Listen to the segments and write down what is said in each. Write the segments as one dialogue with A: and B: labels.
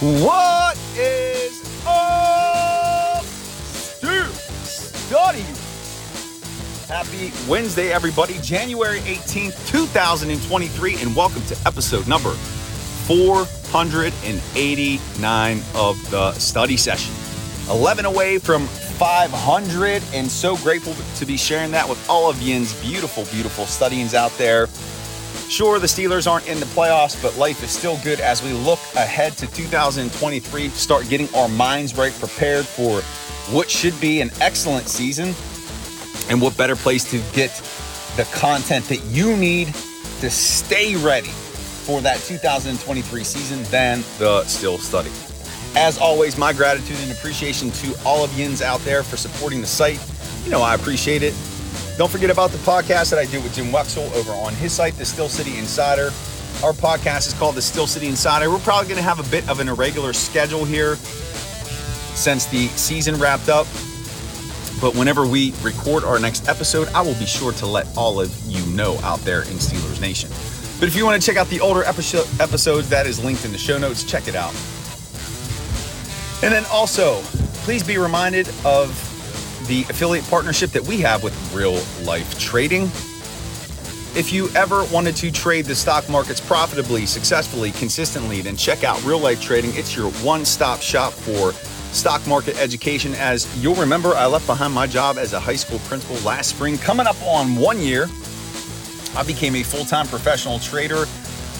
A: What is up, Steve Study? Happy Wednesday, everybody. January 18th, 2023, and welcome to episode number 489 of the study session. 11 away from 500, and so grateful to be sharing that with all of yin's beautiful, beautiful studyings out there. Sure, the Steelers aren't in the playoffs, but life is still good as we look ahead to 2023, start getting our minds right, prepared for what should be an excellent season. And what better place to get the content that you need to stay ready for that 2023 season than the Still Study. As always, my gratitude and appreciation to all of yins out there for supporting the site. You know, I appreciate it. Don't forget about the podcast that I do with Jim Wexell over on his site, The Steel City Insider. Our podcast is called The Steel City Insider. We're probably going to have a bit of an irregular schedule here since the season wrapped up. But whenever we record our next episode, I will be sure to let all of you know out there in Steelers Nation. But if you want to check out the older episodes, that is linked in the show notes. Check it out. And then also, please be reminded of the affiliate partnership that we have with Real Life Trading. If you ever wanted to trade the stock markets profitably, successfully, consistently, then check out Real Life Trading. It's your one stop shop for stock market education. As you'll remember, I left behind my job as a high school principal last spring. Coming up on one year, I became a full time professional trader.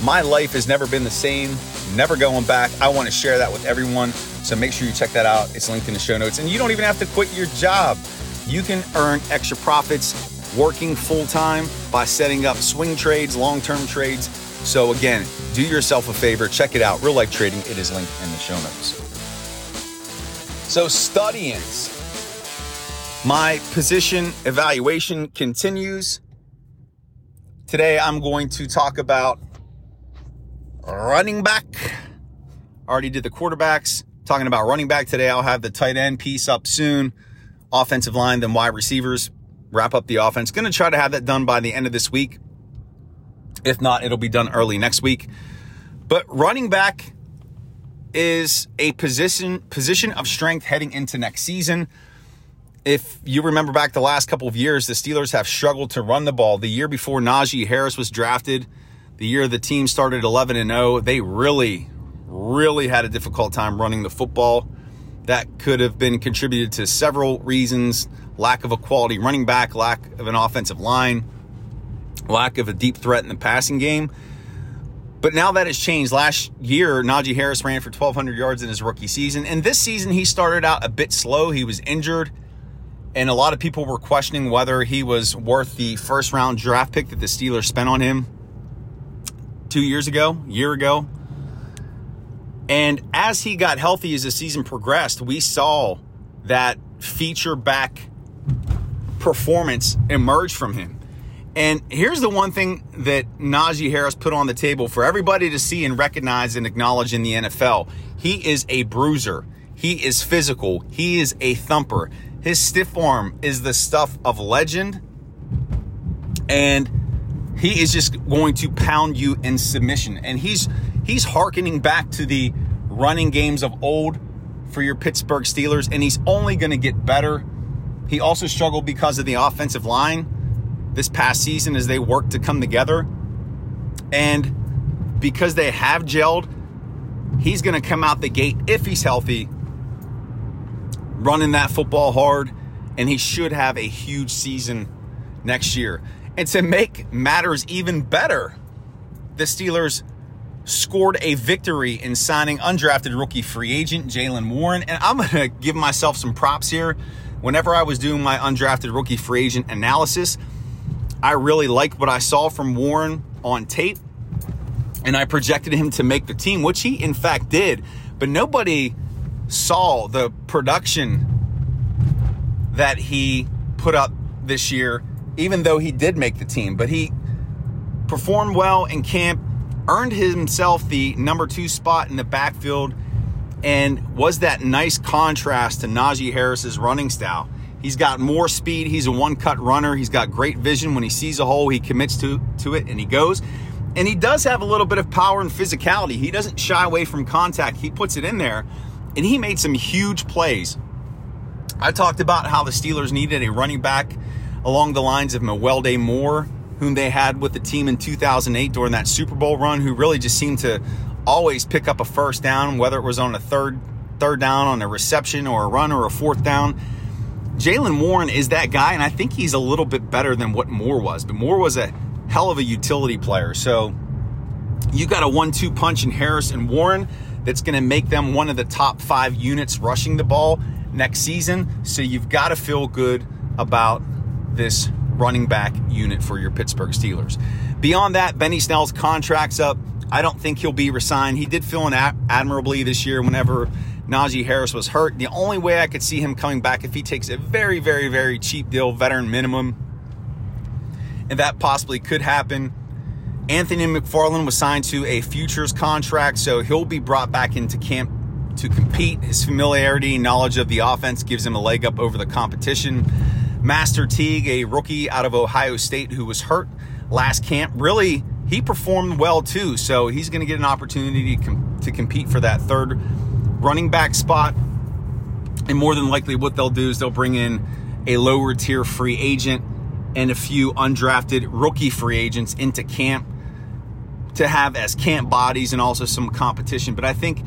A: My life has never been the same, never going back. I want to share that with everyone. So make sure you check that out. It's linked in the show notes. And you don't even have to quit your job. You can earn extra profits working full time by setting up swing trades, long term trades. So, again, do yourself a favor, check it out. Real life trading, it is linked in the show notes. So, studying. My position evaluation continues. Today, I'm going to talk about running back. Already did the quarterbacks. Talking about running back today, I'll have the tight end piece up soon. Offensive line, then wide receivers. Wrap up the offense. Going to try to have that done by the end of this week. If not, it'll be done early next week. But running back is a position position of strength heading into next season. If you remember back the last couple of years, the Steelers have struggled to run the ball. The year before Najee Harris was drafted, the year the team started 11 and 0, they really really had a difficult time running the football. That could have been contributed to several reasons lack of a quality running back, lack of an offensive line, lack of a deep threat in the passing game. But now that has changed. Last year, Najee Harris ran for 1,200 yards in his rookie season. And this season, he started out a bit slow. He was injured. And a lot of people were questioning whether he was worth the first round draft pick that the Steelers spent on him two years ago, year ago. And as he got healthy as the season progressed, we saw that feature back performance emerge from him. And here's the one thing that Najee Harris put on the table for everybody to see and recognize and acknowledge in the NFL. He is a bruiser. He is physical. He is a thumper. His stiff arm is the stuff of legend. And he is just going to pound you in submission. And he's he's harkening back to the running games of old for your Pittsburgh Steelers, and he's only going to get better. He also struggled because of the offensive line this past season as they worked to come together. And because they have gelled, he's going to come out the gate if he's healthy, running that football hard, and he should have a huge season next year. And to make matters even better, the Steelers scored a victory in signing undrafted rookie free agent Jaylen Warren. And I'm going to give myself some props here. Whenever I was doing my undrafted rookie free agent analysis, I really liked what I saw from Warren on tape. And I projected him to make the team, which he in fact did. But nobody saw the production that he put up this year even though he did make the team. But he performed well in camp, earned himself the number two spot in the backfield, and was that nice contrast to Najee Harris's running style. He's got more speed. He's a one cut runner. He's got great vision. When he sees a hole, he commits to, to it and he goes. and he does have a little bit of power and physicality. He doesn't shy away from contact. He puts it in there, and he made some huge plays. I talked about how the Steelers needed a running back along the lines of Mewelde Moore, whom they had with the team in 2008 during that Super Bowl run, who really just seemed to always pick up a first down, whether it was on a third third down on a reception or a run or a fourth down. Jaylen Warren is that guy, and I think he's a little bit better than what Moore was. But Moore was a hell of a utility player. So you got a one-two punch in Harris and Warren that's going to make them one of the top five units rushing the ball next season. So you've got to feel good about this running back unit for your Pittsburgh Steelers. Beyond that, Benny Snell's contract's up. I don't think he'll be resigned. He did fill in admirably this year whenever Najee Harris was hurt. The only way I could see him coming back if he takes a very, very, very cheap deal, veteran minimum, and that possibly could happen. Anthony McFarland was signed to a futures contract, so he'll be brought back into camp to compete. His familiarity, knowledge of the offense gives him a leg up over the competition. Master Teague, a rookie out of Ohio State who was hurt last camp, really he performed well too. So he's going to get an opportunity to, com- to compete for that third running back spot. And more than likely, what they'll do is they'll bring in a lower tier free agent and a few undrafted rookie free agents into camp to have as camp bodies and also some competition. But I think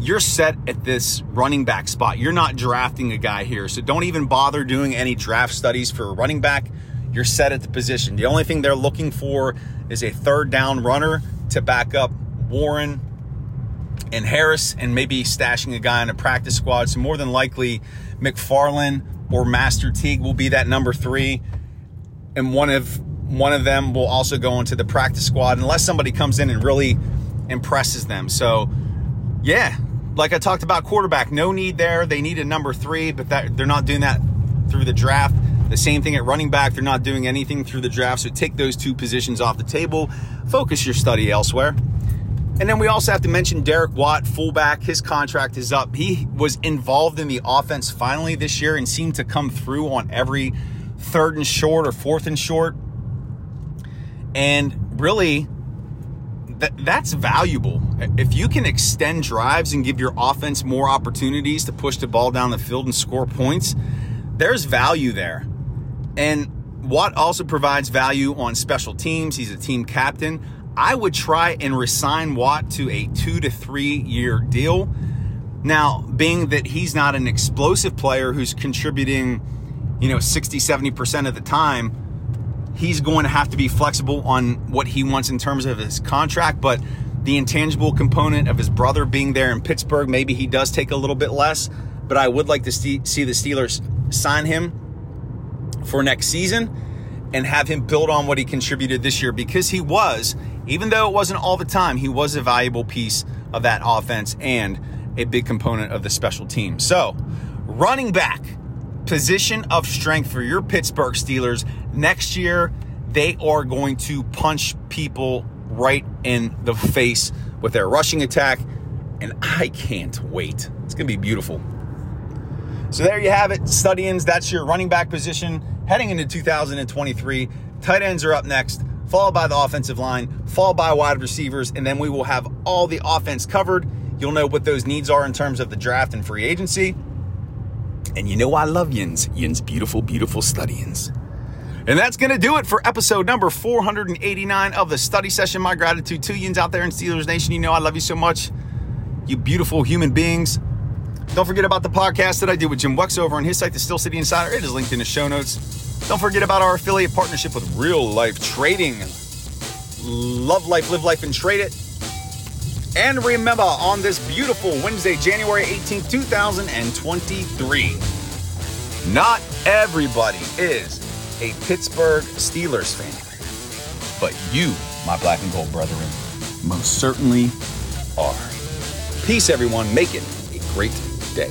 A: you're set at this running back spot. You're not drafting a guy here. So don't even bother doing any draft studies for a running back. You're set at the position. The only thing they're looking for is a third down runner to back up Warren and Harris and maybe stashing a guy in a practice squad. So more than likely McFarland or Master Teague will be that number three. And one of one of them will also go into the practice squad unless somebody comes in and really impresses them. So yeah, like I talked about quarterback, no need there. They need a number three, but that they're not doing that through the draft. The same thing at running back, they're not doing anything through the draft. So take those two positions off the table. Focus your study elsewhere. And then we also have to mention Derek Watt, fullback. His contract is up. He was involved in the offense finally this year and seemed to come through on every third and short or fourth and short. And really, that, that's valuable. If you can extend drives and give your offense more opportunities to push the ball down the field and score points, there's value there. And Watt also provides value on special teams. He's a team captain. I would try and resign Watt to a two to three year deal. Now, being that he's not an explosive player who's contributing, you know, 60, 70% of the time, he's going to have to be flexible on what he wants in terms of his contract. But the intangible component of his brother being there in Pittsburgh, maybe he does take a little bit less. But I would like to see the Steelers sign him for next season and have him build on what he contributed this year because he was, even though it wasn't all the time, he was a valuable piece of that offense and a big component of the special team. So, running back, position of strength for your Pittsburgh Steelers next year, they are going to punch people right in the face with their rushing attack. And I can't wait. It's going to be beautiful. So there you have it, studyings. That's your running back position heading into 2023. Tight ends are up next, followed by the offensive line, followed by wide receivers, and then we will have all the offense covered. You'll know what those needs are in terms of the draft and free agency. And you know I love Yins, Yins beautiful, beautiful studyings. And that's going to do it for episode number 489 of the study session. My gratitude to Yins out there in Steelers Nation. You know I love you so much. You beautiful human beings. Don't forget about the podcast that I did with Jim Wex over on his site, The Steel City Insider. It is linked in the show notes. Don't forget about our affiliate partnership with Real Life Trading. Love life, live life, and trade it. And remember, on this beautiful Wednesday, January 18th, 2023, not everybody is a Pittsburgh Steelers fan. But you, my black and gold brethren, most certainly are. Peace, everyone. Make it a great day.